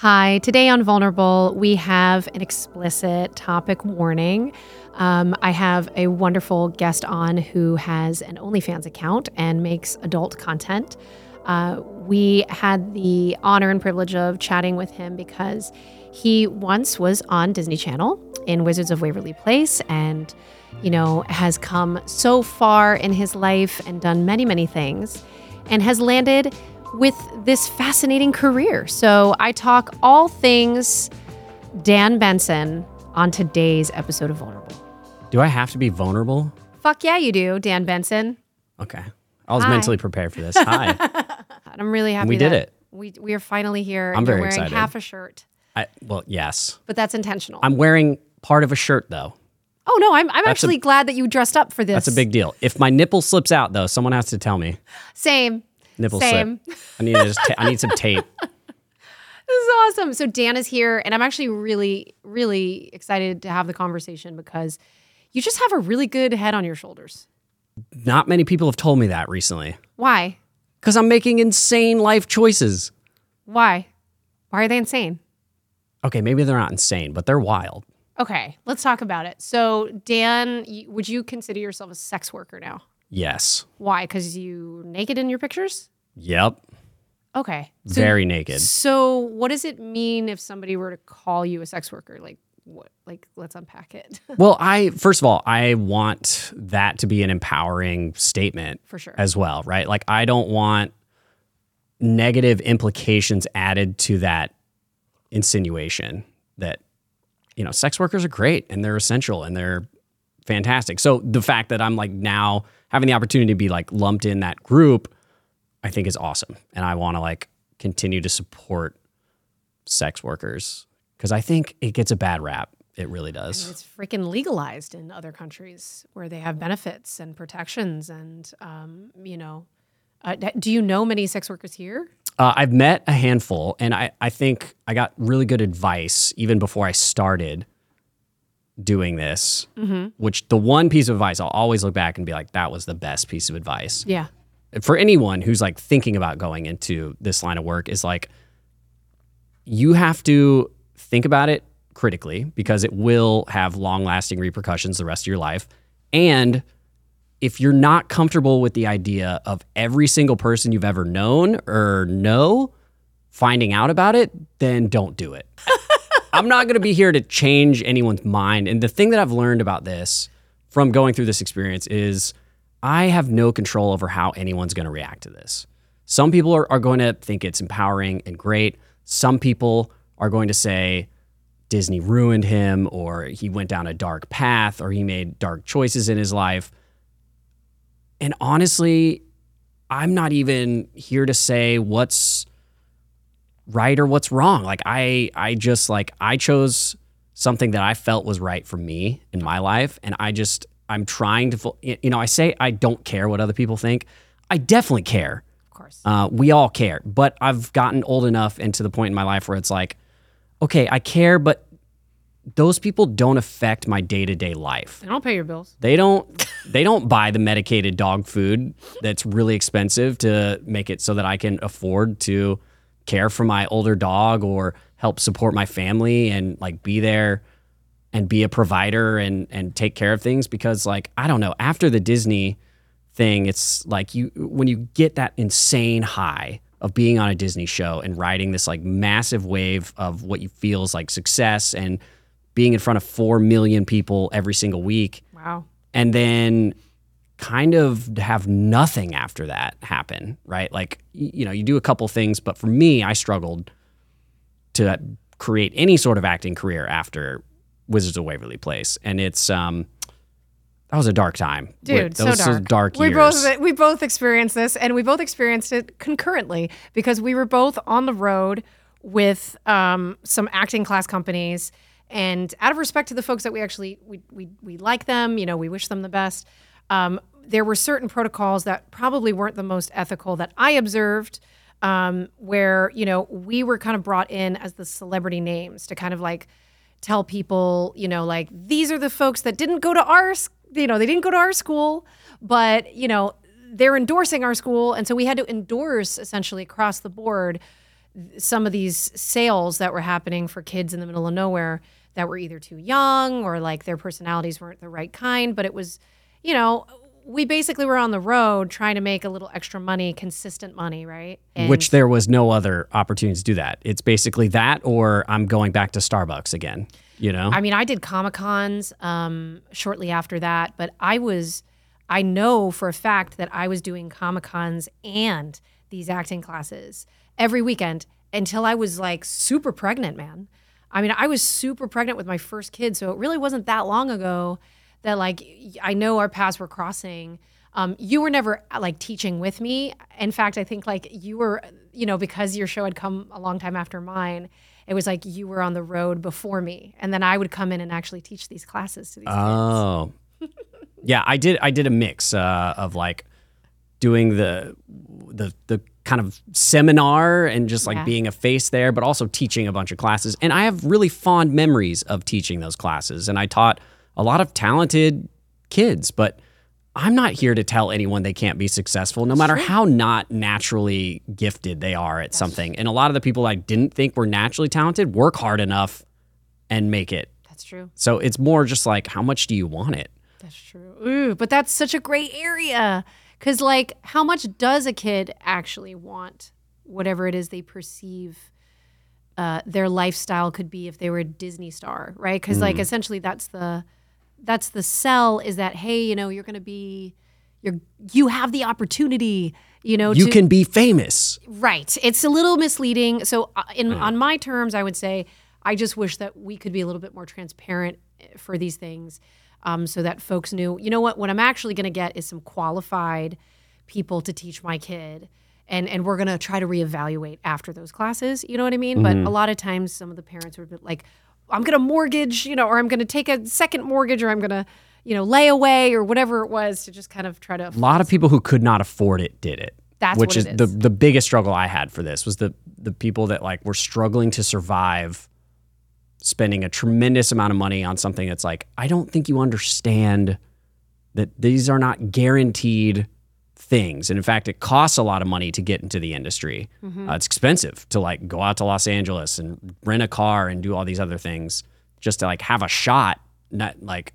Hi, today on Vulnerable, we have an explicit topic warning. Um, I have a wonderful guest on who has an OnlyFans account and makes adult content. Uh, we had the honor and privilege of chatting with him because he once was on Disney Channel in Wizards of Waverly Place and, you know, has come so far in his life and done many, many things and has landed with this fascinating career. So I talk all things Dan Benson on today's episode of Vulnerable. Do I have to be vulnerable? Fuck yeah, you do, Dan Benson. Okay. I was Hi. mentally prepared for this. Hi. I'm really happy We did it. We we are finally here. I'm and very wearing excited. half a shirt, I, well, yes. but that's intentional. I'm wearing part of a shirt though. oh no, I'm I'm That's a- actually glad that you dressed up for this. That's a big deal. If my nipple slips out though, someone has to tell me. same. Nipple Same. slip. I need to just ta- I need some tape. This is awesome. So Dan is here, and I'm actually really, really excited to have the conversation because you just have a really good head on your shoulders. Not many people have told me that recently. Why? Cuz I'm making insane life choices. Why? Why are they insane? Okay, maybe they're not insane, but they're wild. Okay, let's talk about it. So, Dan, would you consider yourself a sex worker now? Yes. Why? Because you naked in your pictures? Yep. Okay. So, Very naked. So, what does it mean if somebody were to call you a sex worker? Like, what? Like, let's unpack it Well, I first of all, I want that to be an empowering statement for sure. as well, right? Like I don't want negative implications added to that insinuation that you know, sex workers are great and they're essential and they're fantastic. So the fact that I'm like now having the opportunity to be like lumped in that group, I think is awesome. And I want to like continue to support sex workers because I think it gets a bad rap. It really does. it's freaking legalized in other countries where they have benefits and protections. And, um, you know, uh, do you know many sex workers here? Uh, I've met a handful, and I, I think I got really good advice even before I started doing this. Mm-hmm. Which the one piece of advice I'll always look back and be like, that was the best piece of advice Yeah. for anyone who's like thinking about going into this line of work is like, you have to think about it critically because it will have long lasting repercussions the rest of your life. And if you're not comfortable with the idea of every single person you've ever known or know finding out about it, then don't do it. I'm not going to be here to change anyone's mind. And the thing that I've learned about this from going through this experience is I have no control over how anyone's going to react to this. Some people are, are going to think it's empowering and great. Some people are going to say Disney ruined him, or he went down a dark path, or he made dark choices in his life. And honestly, I'm not even here to say what's right or what's wrong. Like I I just like I chose something that I felt was right for me in my life and I just I'm trying to you know I say I don't care what other people think. I definitely care. Of course. Uh, we all care, but I've gotten old enough and to the point in my life where it's like, okay, I care, but those people don't affect my day to day life. They don't pay your bills. They don't they don't buy the medicated dog food that's really expensive to make it so that I can afford to care for my older dog or help support my family and like be there and be a provider and and take care of things because like I don't know after the Disney thing it's like you when you get that insane high of being on a Disney show and riding this like massive wave of what you feel is like success and being in front of 4 million people every single week Wow. and then kind of have nothing after that happen, right? Like, you know, you do a couple things, but for me, I struggled to create any sort of acting career after Wizards of Waverly Place. And it's, um, that was a dark time. Dude, those so are dark. dark we both we both experienced this, and we both experienced it concurrently because we were both on the road with um, some acting class companies. And out of respect to the folks that we actually we we, we like them, you know, we wish them the best. Um, there were certain protocols that probably weren't the most ethical that I observed, um, where you know we were kind of brought in as the celebrity names to kind of like tell people, you know, like these are the folks that didn't go to our, you know, they didn't go to our school, but you know they're endorsing our school, and so we had to endorse essentially across the board some of these sales that were happening for kids in the middle of nowhere that were either too young or like their personalities weren't the right kind. But it was, you know, we basically were on the road trying to make a little extra money, consistent money, right? And Which there was no other opportunity to do that. It's basically that, or I'm going back to Starbucks again. You know, I mean, I did Comic Cons um, shortly after that, but I was, I know for a fact that I was doing Comic Cons and these acting classes every weekend until I was like super pregnant, man. I mean, I was super pregnant with my first kid, so it really wasn't that long ago that like I know our paths were crossing. Um, you were never like teaching with me. In fact, I think like you were, you know, because your show had come a long time after mine. It was like you were on the road before me, and then I would come in and actually teach these classes to these kids. Oh, yeah. I did. I did a mix uh, of like doing the the the kind of seminar and just like Yeah. being a face there, but also teaching a bunch of classes. And I have really fond memories of teaching those classes. And I taught a lot of talented kids, but I'm not here to tell anyone they can't be successful, no matter how not naturally gifted they are at something. And a lot of the people I didn't think were naturally talented work hard enough and make it. That's true. So it's more just like, how much do you want it? That's true. Ooh, but that's such a great area. Because, like, how much does a kid actually want whatever it is they perceive uh, their lifestyle could be if they were a Disney star, right? Because, like, essentially, that's the that's the sell is that hey, you know, you're going to be you're you have the opportunity, you know, You to, can be famous. Right. It's a little misleading. So, uh, in on my terms, I would say I just wish that we could be a little bit more transparent eh, for these things, um, so that folks knew. You know what? What I'm actually going to get is some qualified people to teach my kid, and and we're going to try to reevaluate after those classes. You know what I mean? But a lot of times, some of the parents would be like, "I'm going to mortgage," you know, or I'm going to take a second mortgage, or I'm going to. You know, lay away or whatever it was to just kind of try to. A lot of people who could not afford it did it. That's which is, it the is. the biggest struggle I had for this was the the people that like were struggling to survive spending a tremendous amount of money on something that's like I don't think you understand that these are not guaranteed things and in fact it costs a lot of money to get into the industry Mm-hmm. uh, it's expensive to like go out to los angeles and rent a car and do all these other things just to like have a shot not like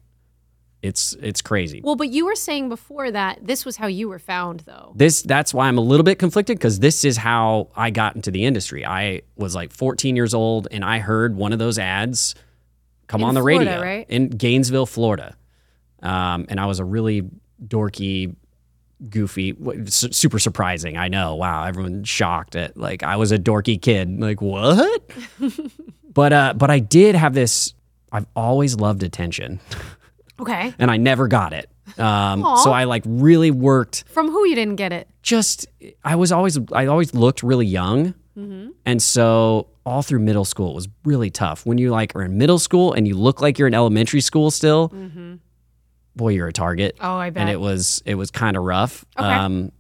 it's it's crazy Well, but you were saying before that this was how you were found, though. this that's why I'm a little bit conflicted because this is how I got into the industry. I was like 14 years old and I heard one of those ads come In on the Florida, radio right? in Gainesville, Florida. Um, and I was a really dorky, goofy, super surprising. I know. Wow, everyone's shocked at like I was a dorky kid. Like what? but uh, but I did have this. I've always loved attention, Okay. and I never got it. Um, Aw. so I like really worked From who you didn't get it? just I was always I always looked really young, Mm-hmm. and so all through middle school it was really tough. When you like are in middle school and you look like you're in elementary school still, boy, you're a target. Mm-hmm. Oh, I bet. and it was it was kind of rough. Okay. Um,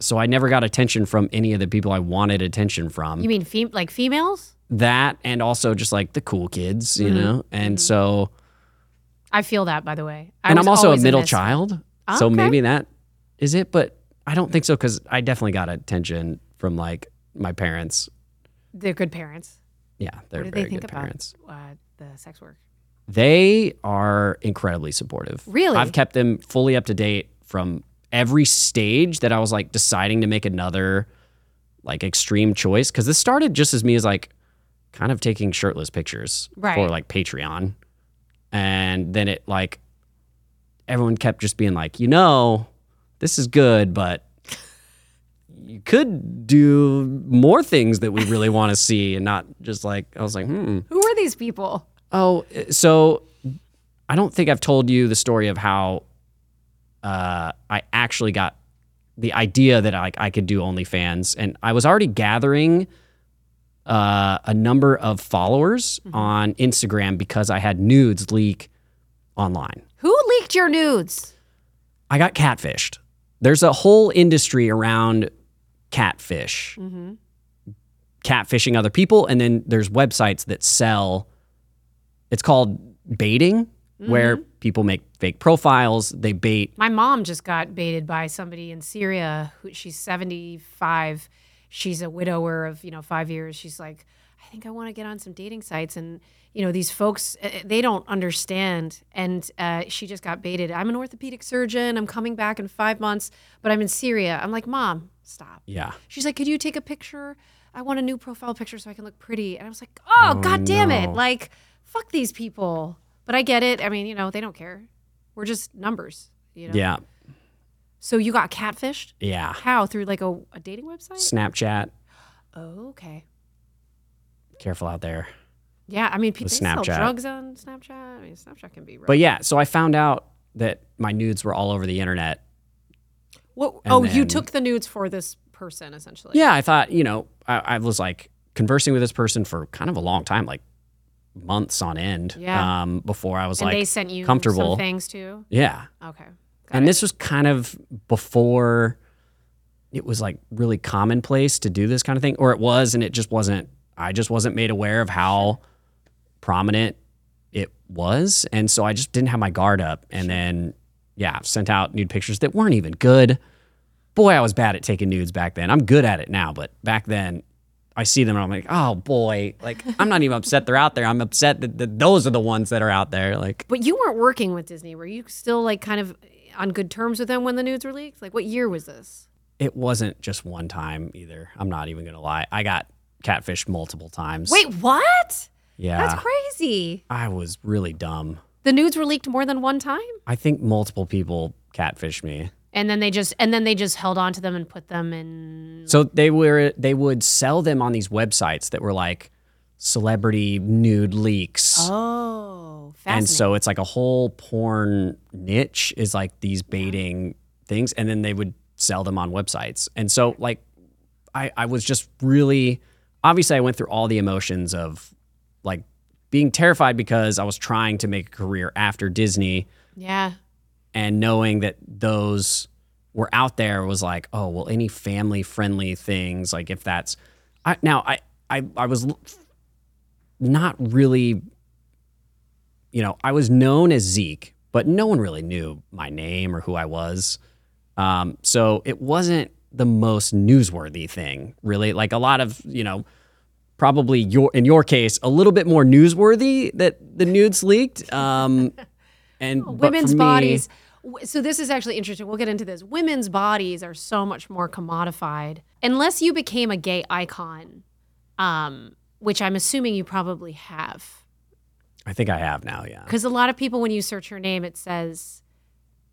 so I never got attention from any of the people I wanted attention from. you mean fem- like females? that and also just like the cool kids, Mm-hmm. you know. And so I feel that, by the way. I and I'm also a middle child, so Okay. maybe that is it. But I don't think so because I definitely got attention from like my parents. They're good parents. Yeah, they're What very they think good about parents. uh, the sex work? They are incredibly supportive. Really? I've kept them fully up to date from every stage that I was like deciding to make another like extreme choice because this started just as me as like kind of taking shirtless pictures for like Patreon. And then it like everyone kept just being like, you know, this is good, but you could do more things that we really want to see and not just like I was like, hmm. Who are these people? Oh, so I don't think I've told you the story of how uh, I actually got the idea that I, I could do OnlyFans, and I was already gathering uh, a number of followers on Instagram because I had nudes leak online. Who leaked your nudes? I got catfished. There's a whole industry around catfish, catfishing other people, and then there's websites that sell. It's called baiting, where people make fake profiles. They bait. My mom just got baited by somebody in Syria. Who she's seventy five. She's a widower of you know five years. She's like, I think I want to get on some dating sites, and you know these folks uh, they don't understand. And uh, she just got baited. I'm an orthopedic surgeon. I'm coming back in five months, but I'm in Syria. I'm like, mom, stop. Yeah. She's like, could you take a picture? I want a new profile picture so I can look pretty. And I was like, oh, god damn it! Like, fuck these people. But I get it. I mean, you know, they don't care. We're just numbers. You know. Yeah. So you got catfished? Yeah. How? Through like a, a dating website? Snapchat. Oh, okay. Careful out there. Yeah, I mean, people sell drugs on Snapchat. I mean, Snapchat can be. Rough. But yeah, so I found out that my nudes were all over the internet. what? and Oh, you took the nudes for this person essentially. Yeah, I thought, you know, I, I was like conversing with this person for kind of a long time, like months on end. Yeah. Um, before I was and like they sent you comfortable. some things too. Yeah. Okay. Got and it. this was kind of before it was like really commonplace to do this kind of thing, or it was, and it just wasn't. I just wasn't made aware of how prominent it was, and so I just didn't have my guard up. And then, yeah, sent out nude pictures that weren't even good. Boy, I was bad at taking nudes back then. I'm good at it now, but back then. I see them and I'm like, oh boy, like I'm not even upset they're out there. I'm upset that, that those are the ones that are out there. Like, But you weren't working with Disney. Were you still like kind of on good terms with them when the nudes were leaked? Like, what year was this? it wasn't just one time either. I'm not even gonna lie. I got catfished multiple times. Wait, what? yeah, That's crazy. I was really dumb. The nudes were leaked more than one time, I think multiple people catfished me. And then they just and then they just held on to them and put them in. So they were they would sell them on these websites that were like celebrity nude leaks. Oh, fascinating. and so it's like a whole porn niche is like these baiting things and then they would sell them on websites and so like I, I was just really obviously i went through all the emotions of like being terrified because i was trying to make a career after disney yeah, and knowing that those were out there was like oh well any family friendly things like if that's I, now I, I i was not really you know i was known as zeke but no one really knew my name or who i was. Um, so it wasn't the most newsworthy thing really. Like a lot of you know probably your in your case a little bit more newsworthy that the nudes leaked. Um, and but women's me- bodies. So this is actually interesting. We'll get into this. Women's bodies are so much more commodified. Unless you became a gay icon, um, which I'm assuming you probably have. I think I have now, yeah. Because a lot of people, when you search your name, it says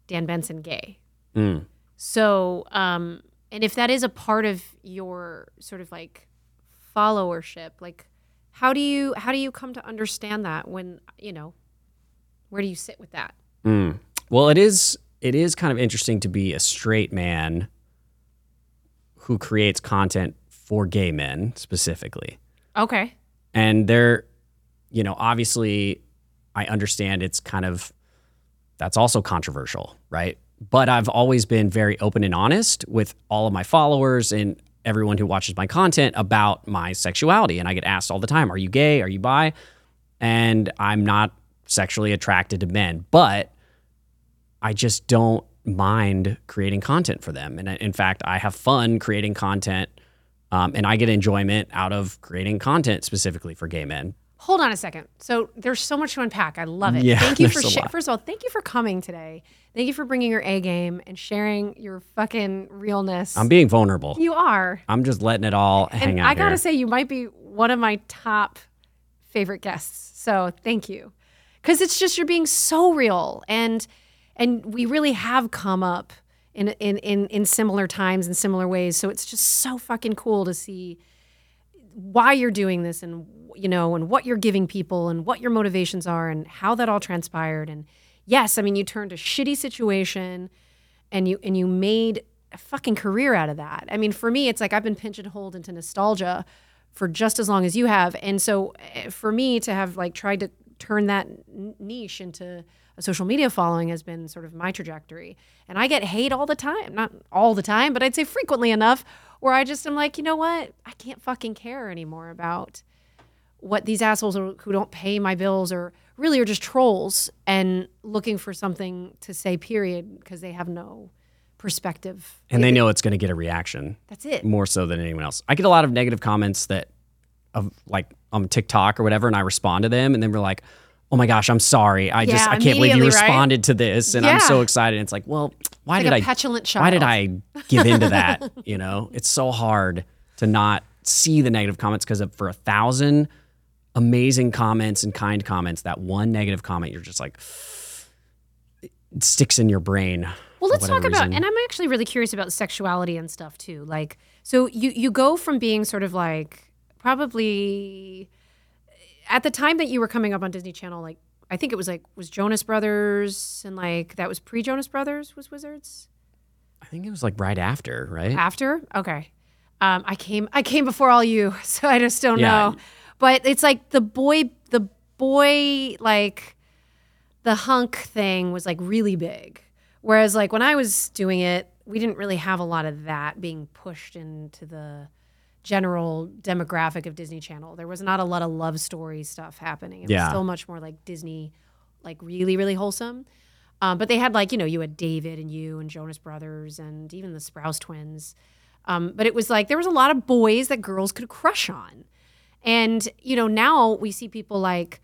Dan Benson gay. Mm. So, um, and if that is a part of your sort of like followership, like how do you how do you come to understand that when you know where do you sit with that? Mm. Well, it is it is kind of interesting to be a straight man who creates content for gay men specifically. Okay. And there, you know, obviously I understand it's kind of that's also controversial, right? But I've always been very open and honest with all of my followers and everyone who watches my content about my sexuality. And I get asked all the time, are you gay? Are you bi? And I'm not sexually attracted to men, but I just don't mind creating content for them. And in fact, I have fun creating content um, and I get enjoyment out of creating content specifically for gay men. Hold on a second. So there's so much to unpack. I love it. Yeah, thank you for there's a sha- lot. first of all, thank you for coming today. Thank you for bringing your A game and sharing your fucking realness. I'm being vulnerable. you are. I'm just letting it all hang and out I gotta here. say, you might be one of my top favorite guests. So thank you, because it's just you're being so real, and and we really have come up in in in in similar times and similar ways. So it's just so fucking cool to see why you're doing this and you know and what you're giving people and what your motivations are and how that all transpired and yes i mean you turned a shitty situation and you and you made a fucking career out of that i mean for me it's like i've been pinched and pigeonholed into nostalgia for just as long as you have. And so eh, for me to have like tried to turn that n- niche into a social media following has been sort of my trajectory. And I get hate all the time, not all the time, but I'd say frequently enough where I just am like, you know what? I can't fucking care anymore about what these assholes are, who don't pay my bills or really are just trolls and looking for something to say period because they have no perspective. And they know it's going to get a reaction That's it. more so than anyone else. I get a lot of negative comments that of like on TikTok or whatever, and I respond to them, and then we're like, "Oh my gosh, I'm sorry. I just I can't believe you immediately, right? responded to this, and I'm so excited." And it's like, well, why Like did a I petulant Why did. I give into that? you know, it's so hard to not see the negative comments because for a thousand amazing comments and kind comments, that one negative comment, you're just like, it sticks in your brain. Well, let's talk about, reason. and I'm actually really curious about sexuality and stuff too. Like, so you you go from being sort of like probably at the time that you were coming up on Disney Channel, like I think it was like was Jonas Brothers and like that was pre Jonas Brothers was Wizards I think it was like right after, right? after. Okay, um, I came I came before all you, so I just don't Yeah. know. But it's like the boy the boy like the hunk thing was like really big. Whereas like when I was doing it, we didn't really have a lot of that being pushed into the general demographic of Disney Channel. There was not a lot of love story stuff happening. It Yeah. was still much more like Disney, like really, really wholesome. Um, but they had like, you know, you had David and you and Jonas Brothers and even the Sprouse twins. Um, but it was like there was a lot of boys that girls could crush on. And, you know, now we see people like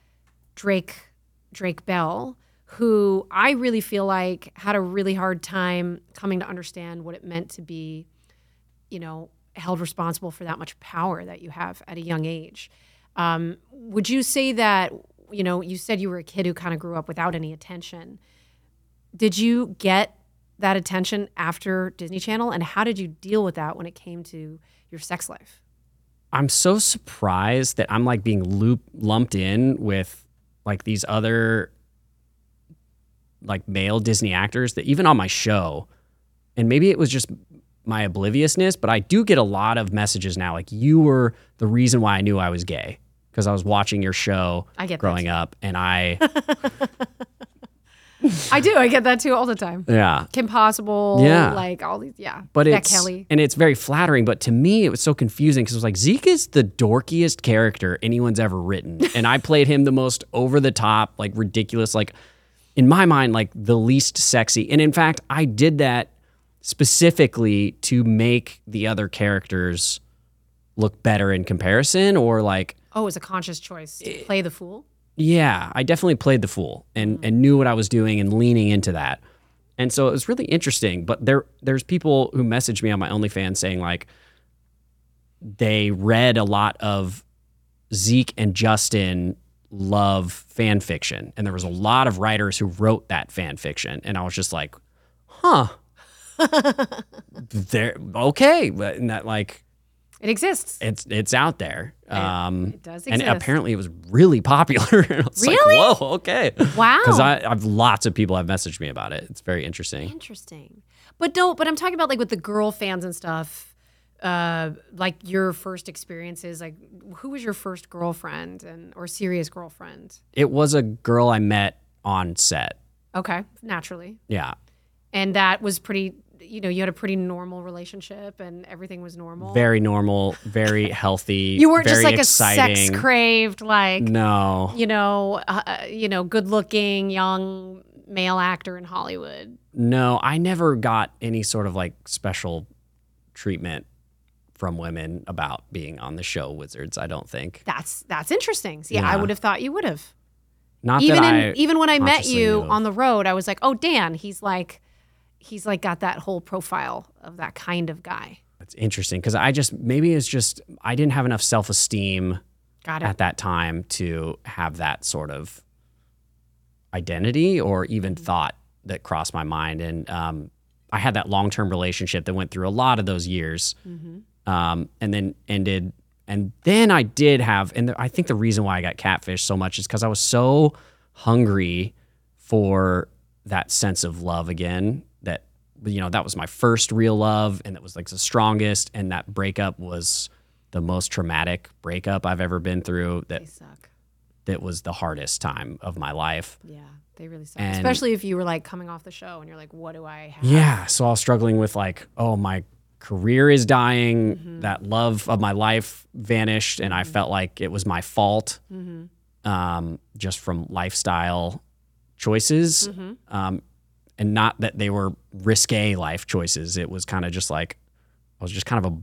Drake Drake Bell, who I really feel like had a really hard time coming to understand what it meant to be, you know, held responsible for that much power that you have at a young age. Um, would you say that, you know, you said you were a kid who kind of grew up without any attention. Did you get that attention after Disney Channel? And how did you deal with that when it came to your sex life? I'm so surprised that I'm like being loop lumped in with like these other like male Disney actors that even on my show, and maybe it was just my obliviousness, but I do get a lot of messages now like you were the reason why I knew I was gay because I was watching your show I get that growing up and I I do. I get that too all the time. yeah Kim Possible, Yeah. like all these, yeah. but Beck it's Kelly. and it's very flattering. But to me, it was so confusing because it was like Zeke is the dorkiest character anyone's ever written, and I played him the most over the top, like ridiculous, like in my mind, like the least sexy. And in fact, I did that specifically to make the other characters look better in comparison, or like Oh, it was a conscious choice to eh, play the fool. yeah, I definitely played the fool and hmm. and knew what I was doing and leaning into that. And so it was really interesting. But there there's people who messaged me on my OnlyFans saying like they read a lot of Zeke and Justin love fan fiction. And there was a lot of writers who wrote that fan fiction. And I was just like, huh. There okay. But that like It exists. it's it's out there. Um, it does and apparently it was really popular. and I was Really? like, whoa, okay. Wow. Because I I've lots of people have messaged me about it. It's very interesting. Interesting. But don't, but I'm talking about like with the girl fans and stuff, uh, like your first experiences, like who was your first girlfriend and or serious girlfriend? It was a girl I met on set. Okay, naturally. Yeah. And that was pretty, you know, you had a pretty normal relationship and everything was normal. Very normal, very healthy. you weren't just like exciting. a sex craved, like, No. you know, uh, you know, good looking young male actor in Hollywood. No, I never got any sort of like special treatment from women about being on the show Wizards, I don't think. That's that's interesting. See, I Yeah. would have thought you would have. Not even that in, I even when I met you on the road, I was like, "Oh, Dan, he's like, he's like got that whole profile of that kind of guy." It's interesting because I just maybe it's just I didn't have enough self esteem at that time to have that sort of identity or even Mm-hmm. thought that crossed my mind. And um, I had that long term relationship that went through a lot of those years Mm-hmm. um, and then ended. And then I did have, and I think the reason why I got catfish so much is because I was so hungry for that sense of love again you know that was my first real love and that was like the strongest and that breakup was the most traumatic breakup I've ever been through. That They suck. that was the hardest time of my life. Yeah, they really suck. And- Especially if you were like coming off the show and you're like, what do I have? Yeah. So I was struggling with like, oh, my career is dying. Mm-hmm. That love of my life vanished, and I felt like it was my fault, Mm-hmm. um, just from lifestyle choices, Mm-hmm. um, and not that they were risque life choices. It was kind of just like I was just kind of a,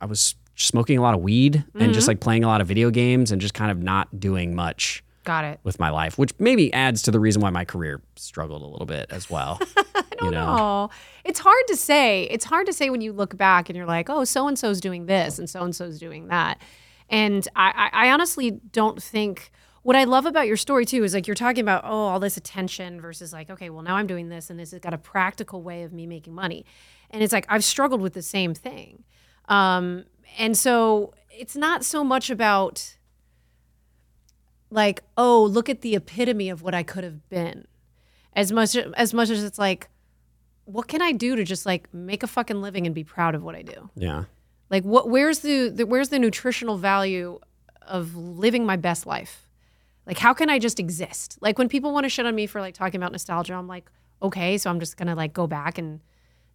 I was smoking a lot of weed and Mm-hmm. just like playing a lot of video games and just kind of not doing much Got it. with my life, which maybe adds to the reason why my career struggled a little bit as well. I don't you know. Oh, it's hard to say. It's hard to say when you look back and you're like, oh, so and so's doing this and so and so's doing that. And I, I, I honestly don't think what I love about your story too is like you're talking about, oh, all this attention versus like, okay, well, now I'm doing this and this has got a practical way of me making money. And it's like I've struggled with the same thing. Um, and so it's not so much about like, oh, look at the epitome of what I could have been. As much as much as it's like, what can I do to just like make a fucking living and be proud of what I do? Yeah. Like what where's the, the where's the nutritional value of living my best life? Like how can I just exist? Like when people want to shit on me for like talking about nostalgia, I'm like, okay, so I'm just gonna like go back and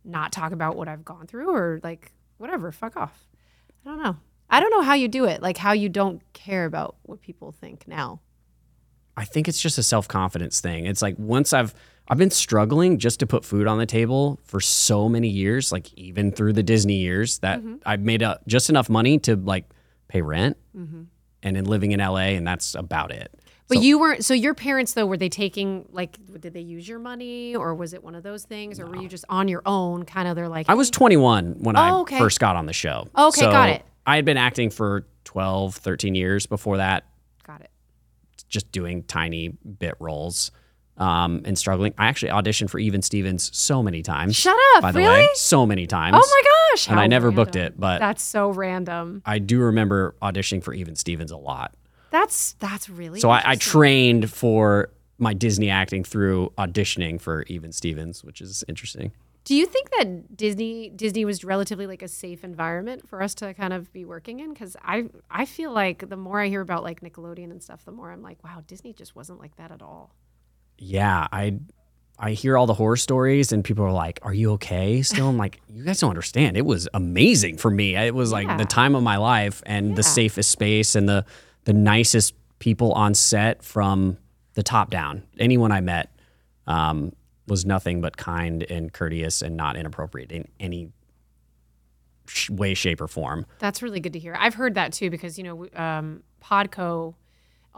not talk about what I've gone through or like whatever, fuck off. I don't know. I don't know how you do it, like how you don't care about what people think now. I think it's just a self confidence thing. It's like once I've I've been struggling just to put food on the table for so many years, like even through the Disney years, that mm-hmm. I've made a, just enough money to like pay rent mm-hmm. And then living in LA, and that's about it. But So- you weren't. So your parents, though, were they taking like? Did they use your money, or was it one of those things, or were you just on your own? Kind of, they're like, I was 21 when I Oh, okay. first got on the show. Okay, So got it. I had been acting for 12, 13 years before that, got it. just doing tiny bit roles um, and struggling. I actually auditioned for Even Stevens so many times. Shut up! By the really? way, so many times. Oh my gosh! And I never booked it, but that's so random. I do remember auditioning for Even Stevens a lot. That's that's really. So I, I trained for my Disney acting through auditioning for Even Stevens, which is interesting. Do you think that Disney Disney was relatively like a safe environment for us to kind of be working in? Because I I feel like the more I hear about like Nickelodeon and stuff, the more I'm like, wow, Disney just wasn't like that at all. Yeah, I I hear all the horror stories and people are like, "Are you okay?" Still, I'm like, "You guys don't understand. It was amazing for me. It was like Yeah. the time of my life and the safest space and the the nicest people on set from the top down. Anyone I met um, was nothing but kind and courteous and not inappropriate in any way, shape, or form. That's really good to hear. I've heard that too because you know um, Podco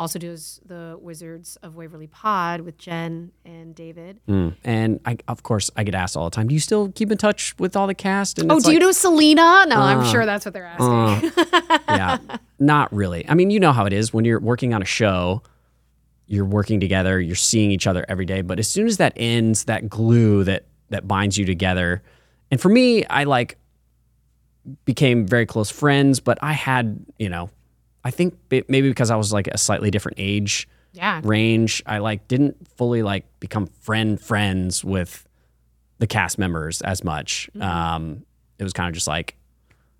also does the Wizards of Waverly Pod with Jen and David. And I, of course, I get asked all the time, "Do you still keep in touch with all the cast?" And Oh, do you know Selena? No, I'm Uh, sure that's what they're asking. yeah, not really. I mean, you know how it is when you're working on a show. You're working together. You're seeing each other every day. But as soon as that ends, that glue that that binds you together, and for me, I like became very close friends. But I had, you know, I think maybe because I was like a slightly different age yeah. range, I like didn't fully like become friend friends with the cast members as much. Mm-hmm. Um, it was kind of just like,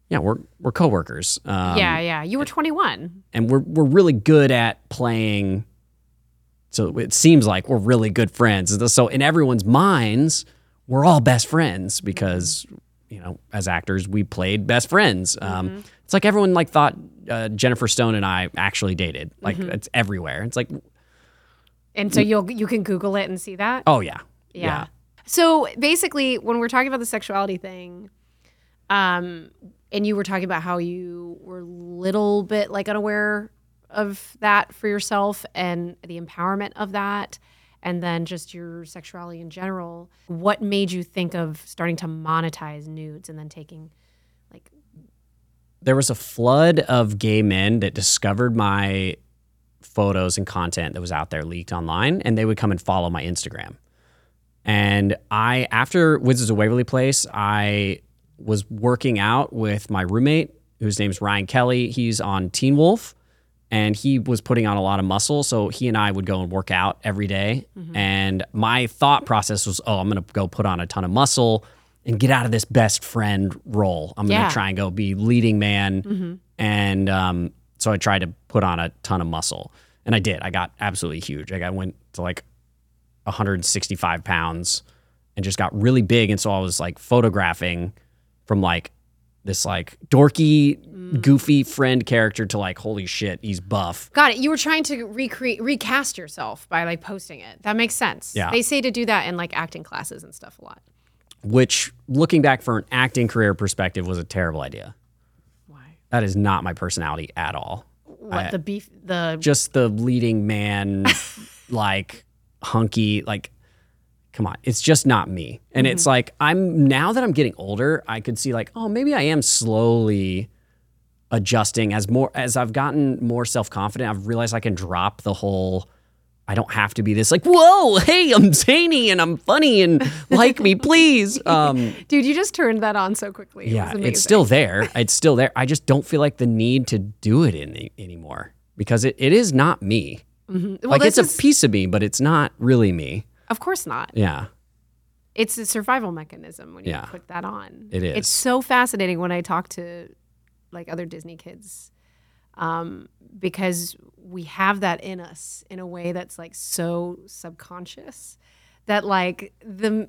yeah, we're we're coworkers. Um, yeah, yeah. You were 21. and we're we're really good at playing. So it seems like we're really good friends. So in everyone's minds, we're all best friends because you know, as actors, we played best friends. Um, it's like everyone like thought uh, Jennifer Stone and I actually dated. Like it's everywhere. It's like, And so you'll you can Google it and see that. oh yeah, Yeah. So basically, when we're talking about the sexuality thing, um, and you were talking about how you were a little bit like unaware of that for yourself and the empowerment of that, and then just your sexuality in general, what made you think of starting to monetize nudes and then taking there was a flood of gay men that discovered my photos and content that was out there leaked online and they would come and follow my Instagram. And I after Wizards of Waverly Place, I was working out with my roommate whose name's Ryan Kelly. He's on Teen Wolf and he was putting on a lot of muscle, so he and I would go and work out every day. Mm-hmm. And my thought process was, "Oh, I'm going to go put on a ton of muscle and get out of this best friend role. I'm Yeah. gonna try and go be leading man, and um, so I tried to put on a ton of muscle, and I did. I got absolutely huge. Like I went to like 165 pounds, and just got really big, and so I was like photographing from like this like dorky, goofy friend character to like holy shit, he's buff. Got it. You were trying to recreate, recast yourself by like posting it. That makes sense. Yeah. They say to do that in like acting classes and stuff a lot. Which, looking back for an acting career perspective, was a terrible idea. Why? That is not my personality at all. What the beef? The Just the leading man, like hunky, like, come on, it's just not me. And it's mm-hmm. like, I'm now that I'm getting older, I could see, like, oh, maybe I am slowly adjusting as more as I've gotten more self confident. I've realized I can drop the whole. I don't have to be this like, whoa, hey, I'm zany and I'm funny and like me, please. Um, dude, you just turned that on so quickly. It yeah, it's still there. It's still there. I just don't feel like the need to do it any, anymore because it, it is not me. Well, like it's a piece of me, but it's not really me. Of course not. Yeah. It's a survival mechanism when you Yeah. put that on. It is. It's so fascinating when I talk to like other Disney kids, um, because we have that in us in a way that's like so subconscious that like the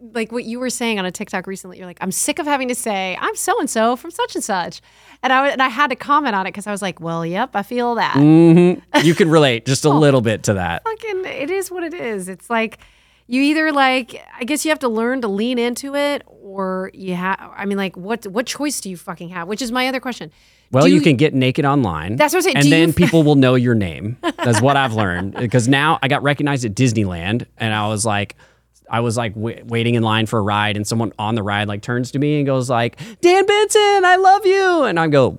like what you were saying on a TikTok recently. You're like, I'm sick of having to say I'm so and so from such and such, and I and I had to comment on it because I was like, well, yep, I feel that. hmm You can relate just a little bit to that. fucking it is what it is. It's like you either like I guess you have to learn to lean into it or you have I mean like what what choice do you fucking have? Which is my other question. Well, Do you can get naked online. That's what I'm saying. And Do then f- people will know your name. That's what I've learned. Because now I got recognized at Disneyland and I was like, I was like w- waiting in line for a ride and someone on the ride like turns to me and goes like, Dan Benson, I love you. And I go,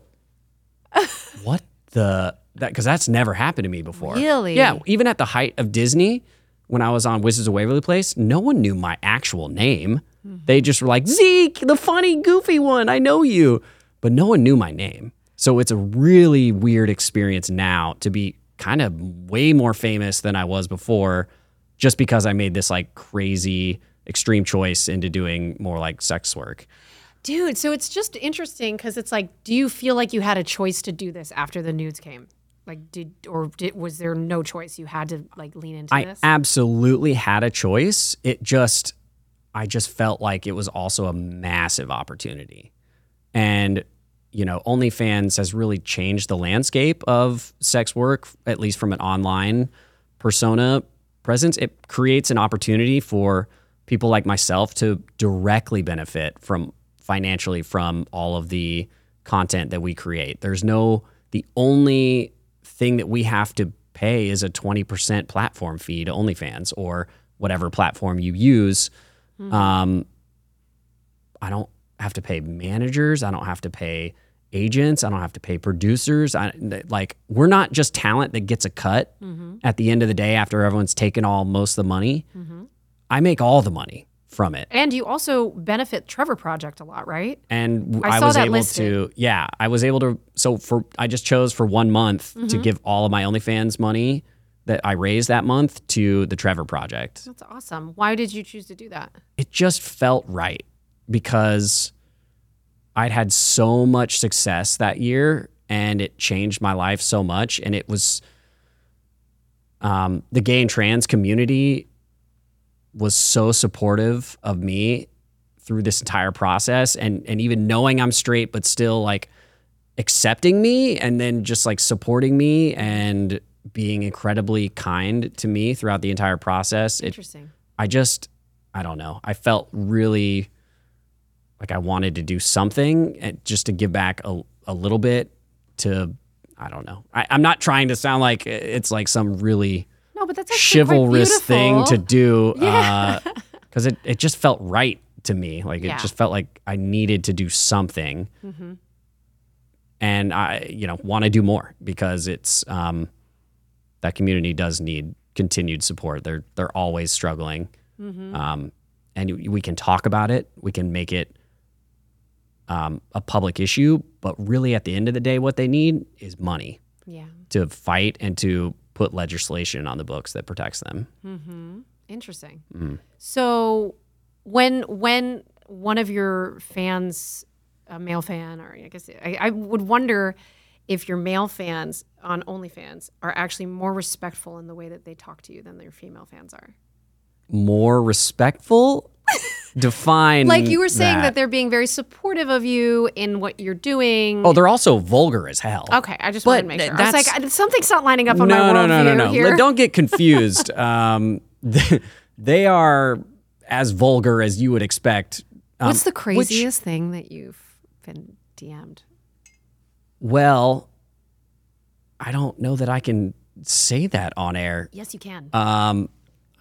what the, that, because that's never happened to me before. Really? Yeah. Even at the height of Disney, when I was on Wizards of Waverly Place, no one knew my actual name. Mm-hmm. They just were like, Zeke, the funny, goofy one, I know you. But no one knew my name. So it's a really weird experience now to be kind of way more famous than I was before just because I made this like crazy extreme choice into doing more like sex work. Dude, so it's just interesting because it's like, do you feel like you had a choice to do this after the nudes came? Like, did or did was there no choice? You had to like lean into this? I this. absolutely had a choice. It just, I just felt like it was also a massive opportunity. And, you know, OnlyFans has really changed the landscape of sex work, at least from an online persona presence. It creates an opportunity for people like myself to directly benefit from financially from all of the content that we create. There's no, the only thing that we have to pay is a 20% platform fee to OnlyFans or whatever platform you use. Um, I don't have to pay managers. I don't have to pay agents. I don't have to pay producers. I like we're not just talent that gets a cut at the end of the day after everyone's taken all most of the money. I make all the money from it. and you also benefit Trevor Project a lot, right? And I I, was able listed. to, yeah, I was able to. So for I just chose for one month to Mm-hmm. give all of my OnlyFans money that I raised that month to the Trevor Project. That's awesome. Why did you choose to do that? it just felt right because I'd had so much success that year and it changed my life so much. And it was um, the gay and trans community was so supportive of me through this entire process and and even knowing I'm straight but still like accepting me and then just like supporting me and being incredibly kind to me throughout the entire process. It Interesting. I just, I don't know. I felt really like I wanted to do something just to give back a, a little bit to, I don't know. I, I'm not trying to sound like it's like some really No, but that's chivalrous thing to do Yeah. because it, it just felt right to me. Like it Yeah. just felt like I needed to do something. Mm-hmm. And I, you know, want to do more because it's, um, that community does need continued support. They're, they're always struggling. Mm-hmm. Um, and we can talk about it. We can make it um, a public issue. But really, at the end of the day, what they need is money Yeah. to fight and to put legislation on the books that protects them. Mm-hmm. Interesting. Mm. So when when one of your fans, a male fan, or I guess I, I would wonder if your male fans on OnlyFans are actually more respectful in the way that they talk to you than your female fans are. More respectful? Define. Like you were saying that. they're being very supportive of you in what you're doing. Oh, they're also vulgar as hell. Okay, I just wanted to make sure. I was that's- like, something's not lining up on no, my no, worldview no, no, no. here. Don't get confused. um, they are as vulgar as you would expect. Um, What's the which- craziest thing that you've been DM'd? well, I don't know that I can say that on air. Yes, you can. Um,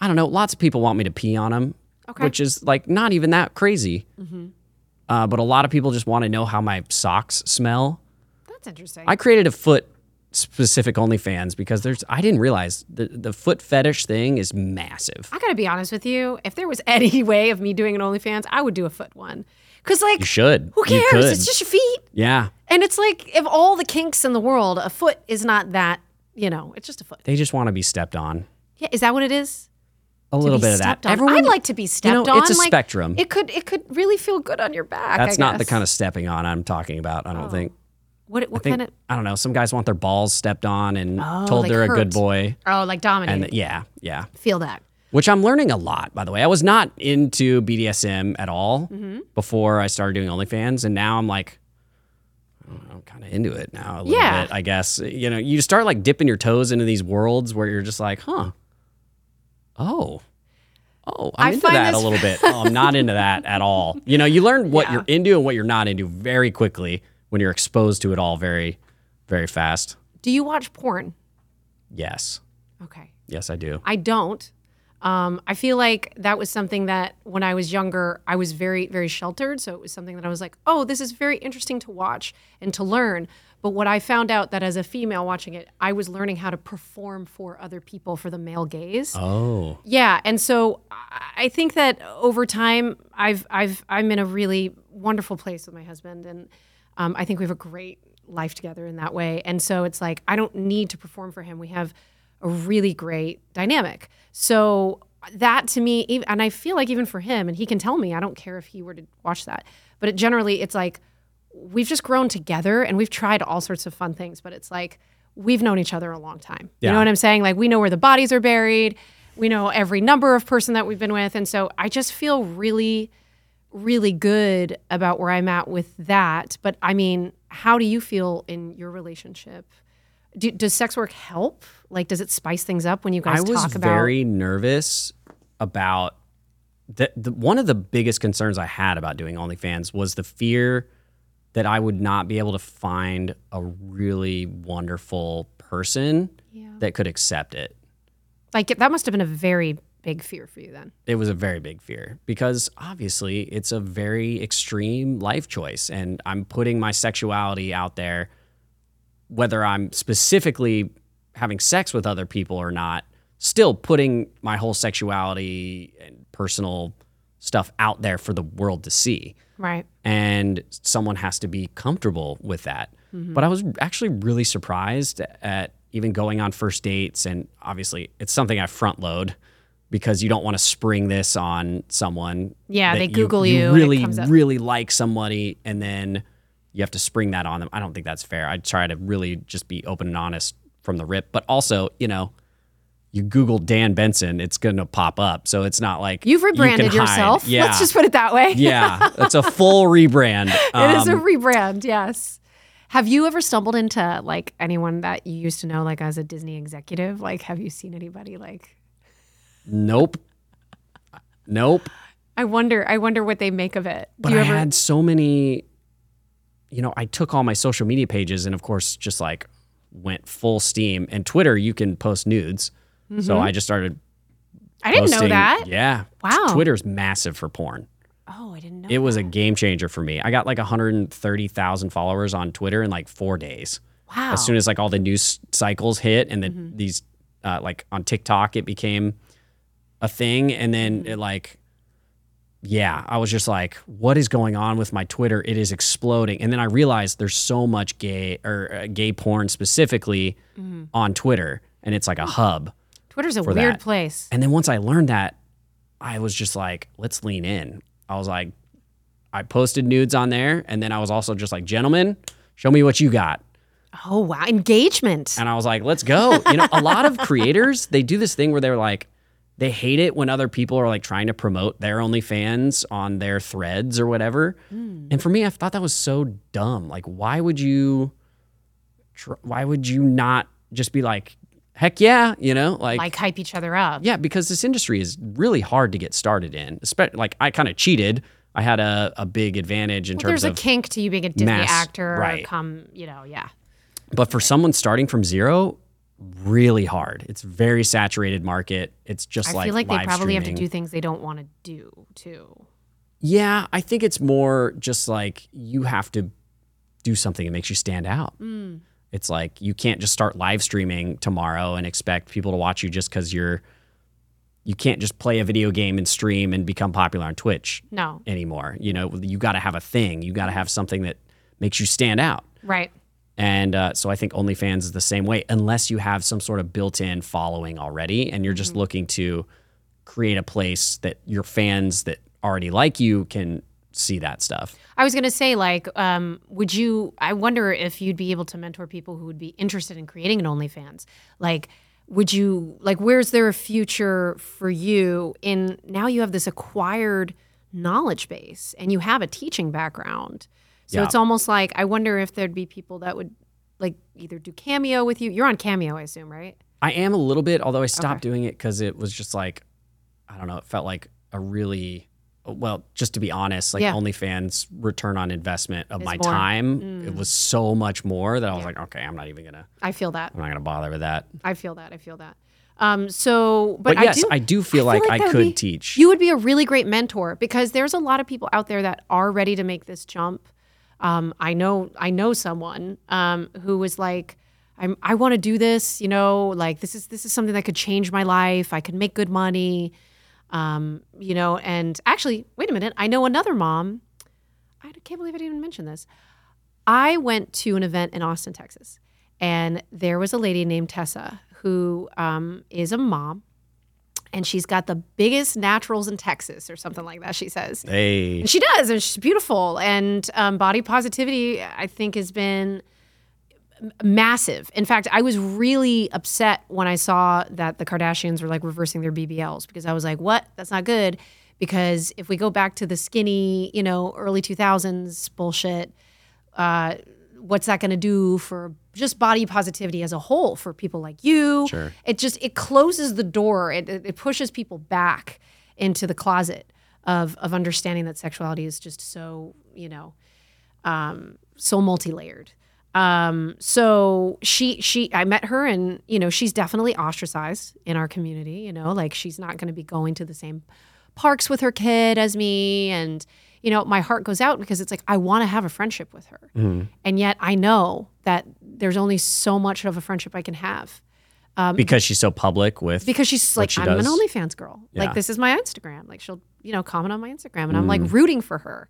I don't know. Lots of people want me to pee on them, Okay. which is like not even that crazy. Uh, but a lot of people just want to know how my socks smell. That's interesting. I created a foot specific OnlyFans because there's I didn't realize the the foot fetish thing is massive. I gotta be honest with you. If there was any way of me doing an OnlyFans, I would do a foot one. Cause like, You should. who cares? could. It's just your feet. yeah. And it's like, if all the kinks in the world, a foot is not that. You know, it's just a foot. They just want to be stepped on. Yeah, is that what it is? A little bit of that. on? Everyone, I'd like to be stepped you know, on. It's a like, spectrum. It could, it could really feel good on your back. That's I not the kind of stepping on I'm talking about. I don't think. What, I what think kind of? I don't know. Some guys want their balls stepped on and Oh, told like they're a good boy. Oh, like dominating. And yeah, yeah. Feel that. Which I'm learning a lot, by the way. I was not into BDSM at all Mm-hmm. before I started doing OnlyFans, and now I'm like, I'm kind of into it now a little Yeah. bit. I guess you know, you start like dipping your toes into these worlds where you're just like, huh, oh, oh, I'm I into that a little bit. oh, I'm not into that at all. You know, you learn what Yeah. you're into and what you're not into very quickly when you're exposed to it all very, very fast. Do you watch porn? Yes, Okay. yes, I do. I don't. Um, I feel like that was something that when I was younger, I was very, very sheltered. So it was something that I was like, oh, this is very interesting to watch and to learn. But what I found out that as a female watching it, I was learning how to perform for other people for the male gaze. Oh, Yeah, and so I- think that over time, I've I've I'm in a really wonderful place with my husband, and um, I think we have a great life together in that way. And so it's like I don't need to perform for him. We have a really great dynamic. So that to me, and I feel like even for him, and he can tell me, I don't care if he were to watch that, but it generally it's like we've just grown together and we've tried all sorts of fun things, but it's like we've known each other a long time. You know what I'm saying? Like we know where the bodies are buried. We know every number of person that we've been with. And so I just feel really, really good about where I'm at with that. But I mean, how do you feel in your relationship? Do, does sex work help? Like, does it spice things up when you guys I talk about? I was very nervous about the, the one of the biggest concerns I had about doing OnlyFans was the fear that I would not be able to find a really wonderful person Yeah. that could accept it. like that must have been a very big fear for you then. It was a very big fear because obviously it's a very extreme life choice and I'm putting my sexuality out there whether I'm specifically having sex with other people or not, still putting my whole sexuality and personal stuff out there for the world to see. Right. And someone has to be comfortable with that. Mm-hmm. But I was actually really surprised at even going on first dates. And obviously, it's something I front load because you don't want to spring this on someone. Yeah, they Google you it really, really like somebody, and then you have to spring that on them. I don't think that's fair. I try to really just be open and honest from the rip. But also, you know, you Google Dan Benson, it's going to pop up. So it's not like You've you rebranded hide. yourself. Yeah. Let's just put it that way. yeah. It's a full rebrand. It is a Um, rebrand, yes. Have you ever stumbled into like anyone that you used to know like as a Disney executive? Like have you seen anybody like Nope. Nope. I wonder I wonder what they make of it. But you I ever had so many, you know, I took all my social media pages and, of course, just like went full steam. And Twitter, you can post nudes. So I just started Mm-hmm. I didn't know that. Yeah. Wow. Twitter's massive for porn. Oh, I didn't know. It was a game changer for me. I got like 130,000 followers on Twitter in like four days. wow. As soon as like all the news cycles hit and then Mm-hmm. these, uh, like on TikTok, it became a thing. And then Mm-hmm. it like, yeah, I was just like, what is going on with my Twitter? It is exploding. And then I realized there's so much gay or uh, gay porn specifically Mm-hmm. on Twitter, and it's like a hub. Twitter's a weird that. place. And then once I learned that, I was just like, let's lean in. I was like, I posted nudes on there, and then I was also just like, gentlemen, show me what you got. Oh wow, engagement. And I was like, let's go. You know, a lot of creators, they do this thing where they're like, they hate it when other people are like trying to promote their OnlyFans on their threads or whatever. Hmm. And for me, I thought that was so dumb. Like, why would you, tr- why would you not just be like, heck yeah, you know, like, like hype each other up. yeah, because this industry is really hard to get started in. Especially, like, I kind of cheated. I had a, a big advantage in Well, terms there's a kink to you being a Disney mass- actor or right. come, you know, yeah. But for someone starting from zero, really hard. It's very saturated market. It's just I like I feel like they probably have to do things they don't want to do too. Yeah, I think it's more just like you have to do something that makes you stand out. Mm. It's like you can't just start live streaming tomorrow and expect people to watch you just because you're. You can't just play a video game and stream and become popular on Twitch No, anymore. You know, you got to have a thing. You got to have something that makes you stand out. right. And uh, so I think OnlyFans is the same way, unless you have some sort of built in following already and you're just looking to create a place that your fans that already like you can see that stuff. I was gonna say, like, um, would you? I wonder if you'd be able to mentor people who would be interested in creating an OnlyFans. Like, would you? Like, where's there a future for you? In now, you have this acquired knowledge base, and you have a teaching background. So Yeah. it's almost like I wonder if there'd be people that would like either do cameo with you. You're on cameo, I assume, right? I am a little bit, although I stopped Okay. doing it because it was just like, I don't know, it felt like a really, well, just to be honest, like Yeah. OnlyFans return on investment of Is my more. Mm. time, it was so much more that I was like, okay, I'm not even gonna, I feel that. I'm not gonna bother with that. I feel that. I feel that. Um, so, but, But, yes, I do. feel, like, I could be- teach. You would be a really great mentor because there's a lot of people out there that are ready to make this jump. Um, I know, I know someone um, who was like, I'm, I want to do this. You know, like this is this is something that could change my life. I could make good money. Um, you know, and actually, wait a minute. I know another mom. I can't believe I didn't even mention this. I went to an event in Austin, Texas, and there was a lady named Tessa who um, is a mom, and she's got the biggest naturals in Texas or something like that. She says, hey, and she does, and she's beautiful. And um, body positivity, I think, has been massive. In fact, I was really upset when I saw that the Kardashians were like reversing their BBLs because I was like, what? That's not good. Because if we go back to the skinny, you know, early 2000s bullshit, uh, what's that going to do for just body positivity as a whole for people like you? Sure. It just it closes the door. It, it it pushes people back into the closet of of understanding that sexuality is just so you know um, so multi-layered. Um, so she she I met her and you know she's definitely ostracized in our community. You know, like she's not going to be going to the same parks with her kid as me. And you know my heart goes out because it's like i want to have a friendship with her. Mm-hmm. And yet i know that there's only so much of a friendship i can have. Um, because she's so public with because she's like she i'm an does. onlyfans girl. Yeah. like this is my instagram. Like she'll you know comment on my instagram. And i'm like mm. rooting for her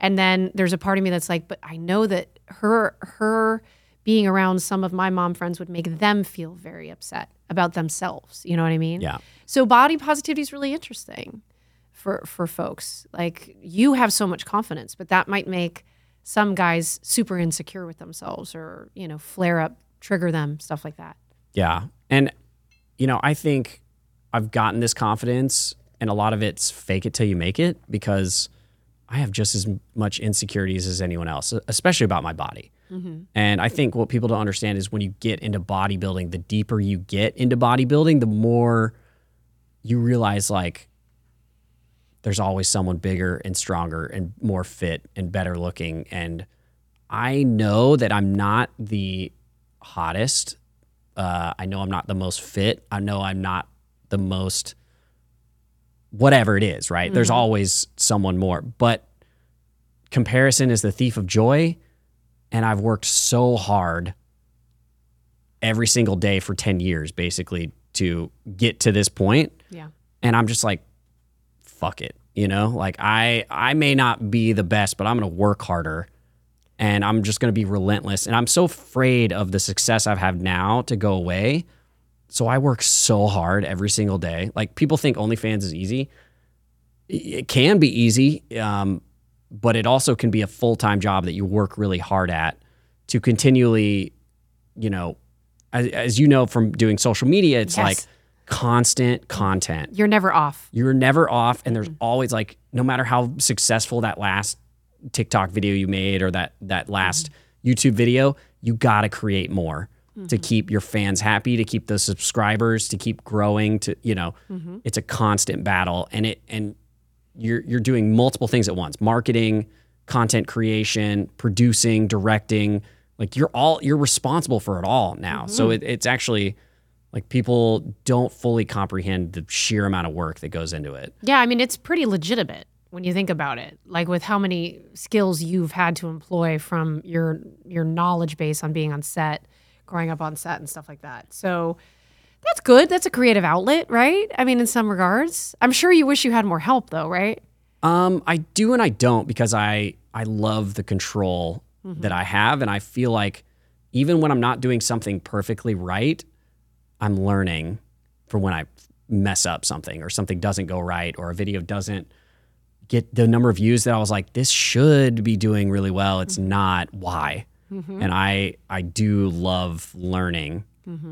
and then there's a part of me that's like but i know that her her being around some of my mom friends would make them feel very upset about themselves you know what i mean yeah. so body positivity is really interesting for for folks. Like you have so much confidence, but that might make some guys super insecure with themselves or, you know, flare up, trigger them, stuff like that. Yeah. And, you know, I think I've gotten this confidence, and a lot of it's fake it till you make it because I have just as much insecurities as anyone else, especially about my body. And I think what people don't understand is when you get into bodybuilding, the deeper you get into bodybuilding, the more you realize like there's always someone bigger and stronger and more fit and better looking. And I know that I'm not the hottest uh, I know I'm not the most fit. I know I'm not the most whatever it is, right? There's mm-hmm. always someone more. But comparison is the thief of joy. And I've worked so hard every single day for 10 years, basically, to get to this point. Yeah. And I'm just like, fuck it. You know, like I I may not be the best, but I'm gonna work harder and I'm just going to be relentless. And I'm so afraid of the success I've had now to go away. So I work so hard every single day. Like people think OnlyFans is easy. It can be easy, um, but it also can be a full time job that you work really hard at to continually, you know, as, as you know from doing social media, it's Yes. like constant content. You're never off. You're never off, and there's always like, no matter how successful that last TikTok video you made or that that last YouTube video, you got to create more to mm-hmm. keep your fans happy, to keep the subscribers, to keep growing. To you know, mm-hmm. it's a constant battle, and it and you're you're doing multiple things at once: marketing, content creation, producing, directing. Like you're all you're responsible for it all now. So mm-hmm. it, it's actually like people don't fully comprehend the sheer amount of work that goes into it. Yeah, I mean it's pretty legitimate when you think about it. Like with how many skills you've had to employ from your your knowledge base on being on set, growing up on set and stuff like that. So that's good. That's a creative outlet, right? I mean in some regards. I'm sure you wish you had more help though, right? Um, I do and I don't because I I love the control that I have, and I feel like even when I'm not doing something perfectly right, I'm learning from when I mess up something or something doesn't go right or a video doesn't get the number of views that I was like, this should be doing really well. It's not. Why? And I I do love learning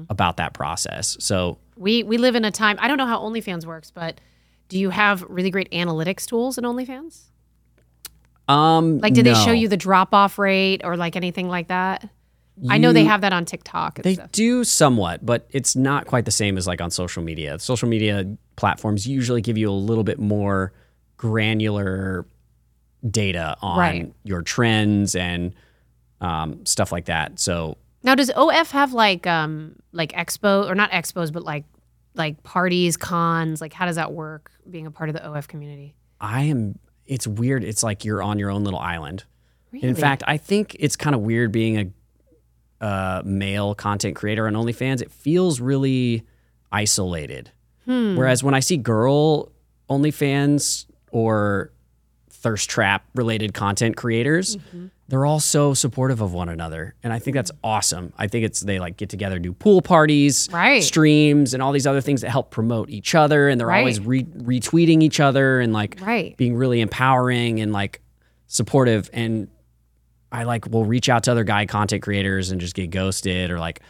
about that process. So We we live in a time. I don't know how OnlyFans works, but do you have really great analytics tools in OnlyFans? um, Like, did they show you the drop off rate or like anything like that? I know they have that on TikTok. And They stuff. do somewhat, but it's not quite the same as like on social media. Social media platforms usually give you a little bit more granular data on Right. your trends and um, stuff like that. So Now, does OF have like um like expo or not expos, but like like parties, cons? Like, how does that work? Being a part of the OF community. I am. It's weird. It's like you're on your own little island. Really? In fact, I think it's kind of weird being a uh, male content creator on OnlyFans. It feels really isolated. Hmm. Whereas when I see girl OnlyFans or thirst trap related content creators, Mm-hmm. They're all so supportive of one another, and I think that's awesome. I think it's they like get together, do pool parties, Right. streams, and all these other things that help promote each other, and they're Right. always re- retweeting each other and like Right. being really empowering and like supportive and I like will reach out to other guy content creators and just get ghosted or like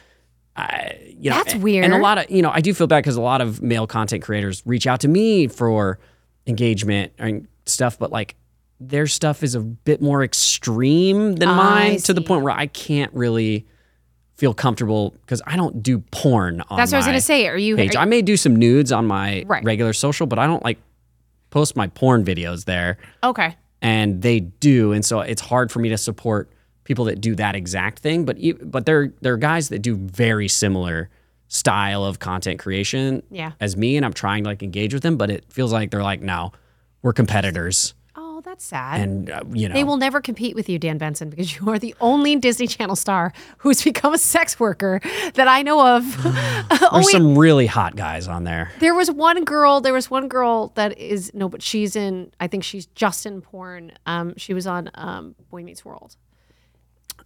I you know That's and- weird. And a lot of you know I do feel bad because a lot of male content creators reach out to me for engagement and stuff, but like their stuff is a bit more extreme than mine to the point where I can't really feel comfortable because I don't do porn on That's what I was my gonna say. Are you? page. are- I may do some nudes on my Right. regular social, but I don't like post my porn videos there okay. and they do, and so it's hard for me to support people that do that exact thing. But e- but there there are guys that do very similar style of content creation Yeah. as me, and I'm trying to like engage with them, but it feels like they're like, no, we're competitors, that's sad. and uh, you know, They will never compete with you, Dan Benson, because you are the only Disney Channel star who's become a sex worker that I know of. there's Only some really hot guys on there. there was one girl. There was one girl that is no, but she's in. I think she's just in porn. Um, she was on um, Boy Meets World.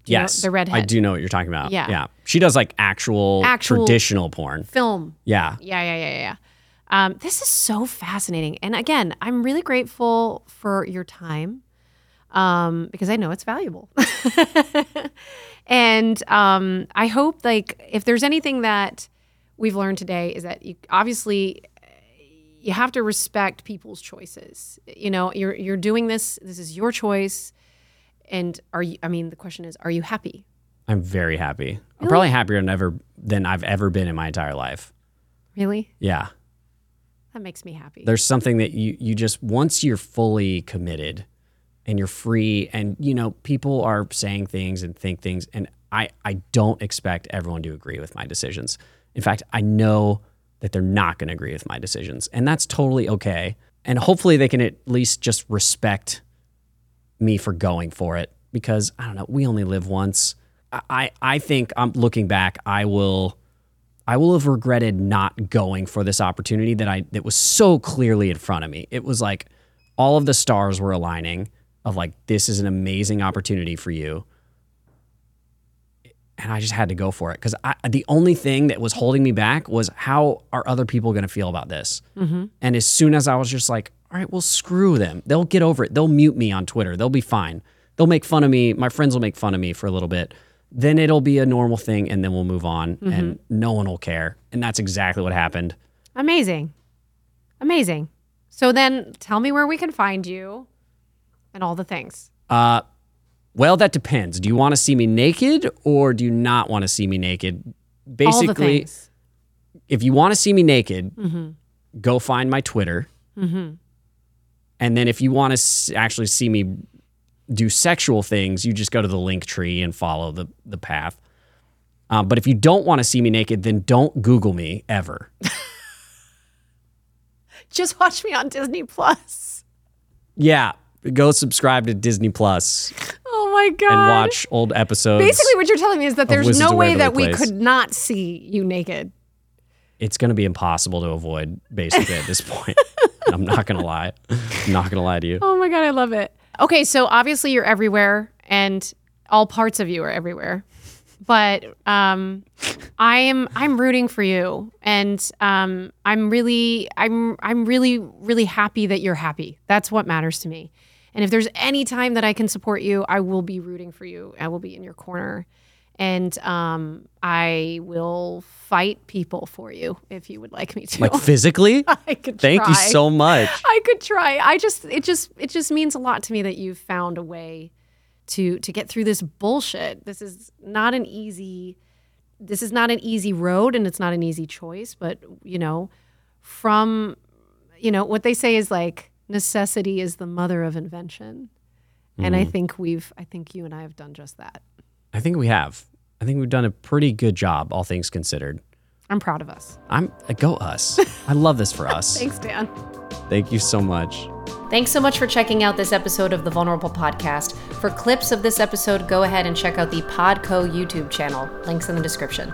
Do you know- Yes, the redhead I do know what you're talking about. Yeah. yeah. She does like actual, Actual- traditional porn. film. Yeah, Yeah, yeah, yeah, yeah, yeah. Um, this is so fascinating. And again, I'm really grateful for your time um, because I know it's valuable. and um, I hope, like, if there's anything that we've learned today, is that you obviously you have to respect people's choices. You know, you're you're doing this. This is your choice. And are you? I mean, the question is, are you happy? I'm very happy. I'm probably happier than ever than I've ever been in my entire life. Really? Yeah. That makes me happy. there's something that you you just once you're fully committed and you're free and you know people are saying things and think things and I I don't expect everyone to agree with my decisions. In fact, I know that they're not going to agree with my decisions and that's totally okay. And hopefully they can at least just respect me for going for it because I don't know, we only live once. I I, I think I'm looking back, I will I will have regretted not going for this opportunity that I that was so clearly in front of me. It was like all of the stars were aligning of like this is an amazing opportunity for you. And I just had to go for it because the only thing that was holding me back was how are other people going to feel about this? Mm-hmm. And as soon as I was just like, All right, well, screw them. They'll get over it. They'll mute me on Twitter. They'll be fine. They'll make fun of me. My friends will make fun of me for a little bit. Then it'll be a normal thing, and then we'll move on, and no one will care. And that's exactly what happened. Amazing. Amazing. So then tell me where we can find you and all the things. Uh, well, that depends. Do you want to see me naked or do you not want to see me naked? Basically, if you want to see me naked, Mm-hmm. go find my Twitter. And then if you want to actually see me do sexual things, you just go to the link tree and follow the, the path. Um, but if you don't want to see me naked, then don't Google me ever. Just watch me on Disney Plus. yeah, go subscribe to Disney Plus Oh my god. and watch old episodes. Basically what you're telling me is that there's no way that we Place. could not see you naked. it's going to be impossible to avoid basically at this point. I'm not going to lie. I'm not going to lie to you. Oh my god, I love it. Okay, so obviously you're everywhere and all parts of you are everywhere. But um I'm I'm rooting for you and um I'm really I'm I'm really really happy that you're happy. That's what matters to me. And if there's any time that I can support you, I will be rooting for you. I will be in your corner. And um I will fight people for you if you would like me to. Like physically? I could Thank you so much. I could try. I just it just it just means a lot to me that you've found a way to to get through this bullshit. This is not an easy this is not an easy road and it's not an easy choice, but you know, from you know, what they say is like necessity is the mother of invention. And I think we've I think you and I have done just that. I think we have. I think we've done a pretty good job, all things considered. I'm proud of us. I'm uh, go us. I love this for us. Thanks, Dan. Thank you so much. Thanks so much for checking out this episode of the Vulnerable Podcast. For clips of this episode, go ahead and check out the Podco YouTube channel. Links in the description.